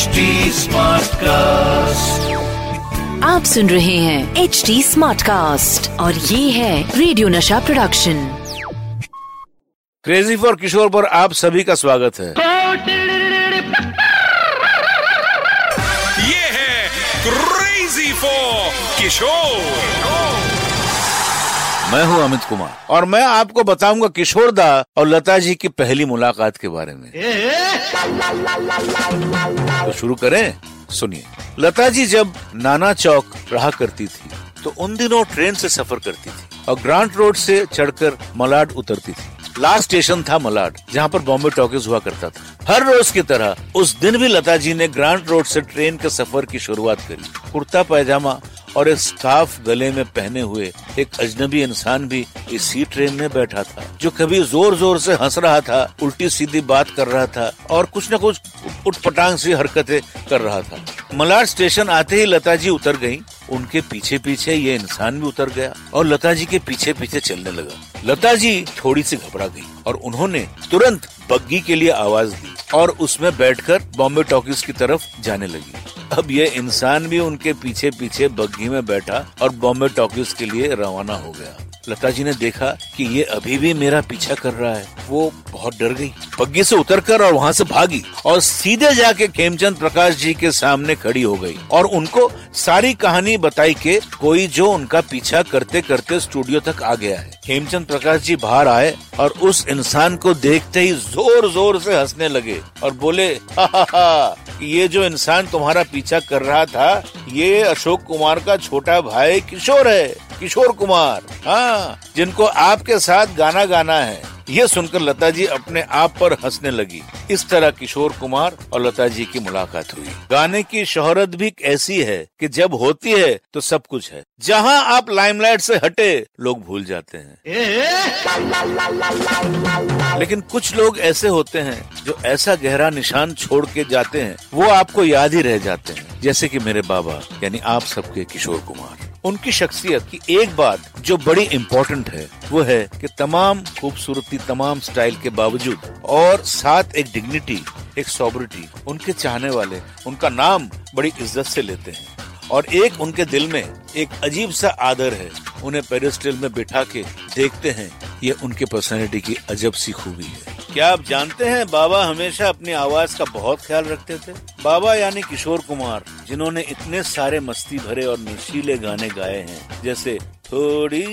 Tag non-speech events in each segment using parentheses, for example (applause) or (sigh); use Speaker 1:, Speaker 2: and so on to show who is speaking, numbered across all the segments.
Speaker 1: HD cast
Speaker 2: आप सुन रहे हैं एच डी स्मार्ट कास्ट और ये है रेडियो नशा प्रोडक्शन
Speaker 3: क्रेजी फॉर किशोर पर आप सभी का स्वागत है
Speaker 4: ये है क्रेजी फॉर किशोर
Speaker 3: मैं हूँ अमित कुमार और मैं आपको बताऊँगा किशोर दा और लता जी की पहली मुलाकात के बारे में तो शुरू करें। सुनिए। लता जी जब नाना चौक रहा करती थी तो उन दिनों ट्रेन से सफ़र करती थी और ग्रांट रोड से चढ़कर मलाड उतरती थी। लास्ट स्टेशन था मलाड, जहाँ पर बॉम्बे टॉकीज हुआ करता था। हर रोज की तरह, उस दिन भी लता जी ने ग्रांट रोड से ट्रेन के सफ़र की शुरुआत करी। कुर्ता पैजामा और एक स्कार्फ गले में पहने हुए एक अजनबी इंसान भी इसी ट्रेन में बैठा था, जो कभी ज़ोर ज़ोर से हंस रहा था उल्टी सीधी बात कर रहा था और कुछ न कुछ उठपटांग सी हरकतें कर रहा था। मलाड स्टेशन आते ही लता जी उतर गई उनके पीछे पीछे ये इंसान भी उतर गया और लता जी के पीछे पीछे चलने लगा। लता जी थोड़ी सी घबरा गई और उन्होंने तुरंत बग्गी के लिए आवाज़ दी और उसमें बैठकर बॉम्बे टॉकीज की तरफ़ जाने लगी। अब ये इंसान भी उनके पीछे पीछे बग्घी में बैठा और बॉम्बे टॉकीज के लिए रवाना हो गया। लता जी ने देखा कि ये अभी भी मेरा पीछा कर रहा है। वो बहुत डर गई। बग्गी से उतरकर और वहाँ से भागी और सीधे जाके खेमचंद प्रकाश जी के सामने खड़ी हो गई और उनको सारी कहानी बताई के कोई जो उनका पीछा करते करते स्टूडियो तक आ गया है। खेमचंद प्रकाश जी बाहर आए और उस इंसान को देखते ही ज़ोर ज़ोर से हंसने लगे और बोले, हा हा हा ये जो इंसान तुम्हारा पीछा कर रहा था, ये अशोक कुमार का छोटा भाई किशोर है, किशोर कुमार। हाँ जिनको आपके साथ गाना गाना है। ये सुनकर लता जी अपने आप पर हंसने लगी। इस तरह किशोर कुमार और लता जी की मुलाकात हुई। गाने की शोहरत भी ऐसी है कि जब होती है तो सब कुछ है। जहाँ आप लाइमलाइट से हटे, लोग भूल जाते हैं। लेकिन कुछ लोग ऐसे होते हैं जो ऐसा गहरा निशान छोड़ के जाते हैं, वो आपको याद ही रह जाते हैं। जैसे कि मेरे बाबा, यानी आप सबके किशोर कुमार। उनकी शख्सियत की एक बात जो बड़ी इम्पोर्टेंट है, वो है कि तमाम खूबसूरती, तमाम स्टाइल के बावजूद और साथ एक डिग्निटी एक सॉबरिटी उनके चाहने वाले, उनका नाम बड़ी इज़्ज़त से लेते हैं। और एक उनके दिल में एक अजीब सा आदर है, उन्हें पेरिस्टल में बिठा के देखते हैं, ये उनके पर्सनैलिटी की अजब सी खूबी है। क्या आप जानते हैं, बाबा हमेशा अपनी आवाज़ का बहुत ख्याल रखते थे? बाबा यानी किशोर कुमार, जिन्होंने इतने सारे मस्ती भरे और नशीले गाने गाए हैं। जैसे, थोड़ी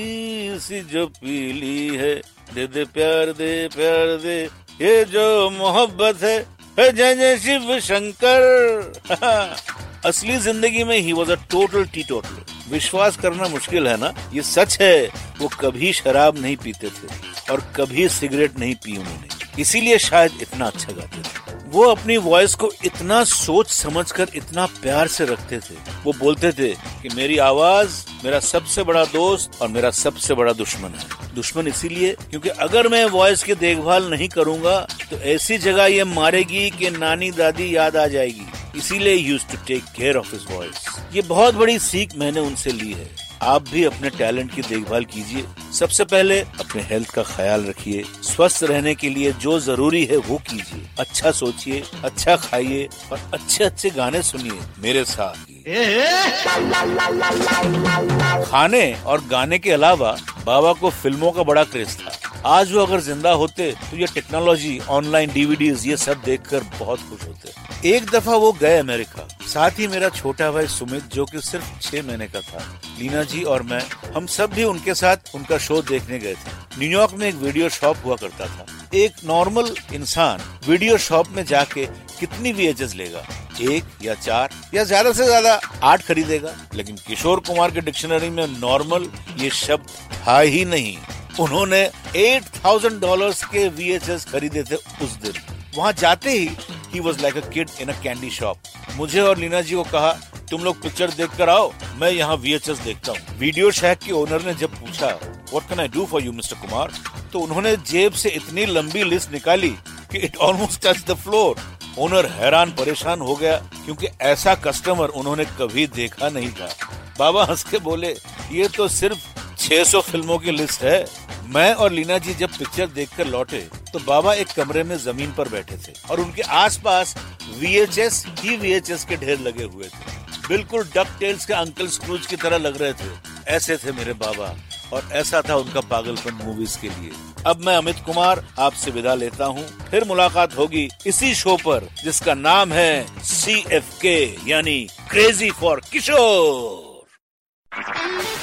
Speaker 3: सी जो पीली है, दे दे प्यार दे प्यार दे, ये जो मोहब्बत है जय जय शिव शंकर। (laughs) असली ज़िंदगी में ही was a total t total विश्वास करना मुश्किल है ना? ये सच है, वो कभी शराब नहीं पीते थे और कभी सिगरेट नहीं पी उन्होंने। इसीलिए शायद इतना अच्छा गाते थे। वो अपनी वॉइस को इतना सोच समझकर, इतना प्यार से रखते थे। वो बोलते थे कि मेरी आवाज़ मेरा सबसे बड़ा दोस्त और मेरा सबसे बड़ा दुश्मन है। दुश्मन इसीलिए क्योंकि अगर मैं वॉइस की देखभाल नहीं करूँगा तो ऐसी जगह ये मारेगी कि नानी दादी याद आ जाएगी। इसीलिए use to take care of his voice ये बहुत बड़ी सीख मैंने उनसे ली है। आप भी अपने टैलेंट की देखभाल कीजिए। सबसे पहले अपने हेल्थ का ख्याल रखिए। स्वस्थ रहने के लिए जो ज़रूरी है वो कीजिए। अच्छा सोचिए अच्छा खाइए और अच्छे अच्छे गाने सुनिए, मेरे साथ। खाने और गाने के अलावा बाबा को फ़िल्मों का बड़ा क्रेज था। आज वो अगर ज़िंदा होते तो ये टेक्नोलॉजी, ऑनलाइन डीवीडीज, ये सब देखकर बहुत खुश होते। एक दफ़ा वो गए अमेरिका। साथ ही मेरा छोटा भाई सुमित, जो कि सिर्फ़ छह महीने का था, लीना जी और मैं, हम सब भी उनके साथ उनका शो देखने गए थे। न्यूयॉर्क में एक वीडियो शॉप हुआ करता था। एक नॉर्मल इंसान वीडियो शॉप में जाके कितनी वी लेगा? एक या चार? या ज़्यादा से ज़्यादा आठ खरीदेगा? लेकिन किशोर कुमार के डिक्शनरी में नॉर्मल ये शब्द था ही नहीं। उन्होंने एट थाउज़ेंड डॉलर के वीएचएस खरीदे थे उस दिन। वहाँ जाते ही ही was like a kid in a candy shop मुझे और लीना जी को कहा, तुम लोग पिक्चर देख कर आओ, मैं यहाँ वीएचएस देखता हूँ। वीडियो शैक के ओनर ने जब पूछा what can I do for you mister Kumar तो उन्होंने जेब से इतनी लंबी लिस्ट निकाली कि it almost touch the floor owner हैरान परेशान हो गया, क्योंकि ऐसा कस्टमर उन्होंने कभी देखा नहीं था। बाबा हंस के बोले, ये तो सिर्फ़ 600 फ़िल्मों की लिस्ट है। मैं और लीना जी जब पिक्चर देखकर लौटे तो बाबा एक कमरे में ज़मीन पर बैठे थे और उनके आसपास वीएचएस ही वीएचएस के ढेर लगे हुए थे। बिल्कुल डक टेल्स के अंकल स्क्रूज की तरह लग रहे थे। ऐसे थे मेरे बाबा और ऐसा था उनका पागलपन मूवीज़ के लिए। अब मैं अमित कुमार आपसे विदा लेता हूँ। फिर मुलाकात होगी इसी शो पर, जिसका नाम है सी एफ़ के यानी क्रेजी फॉर किशोर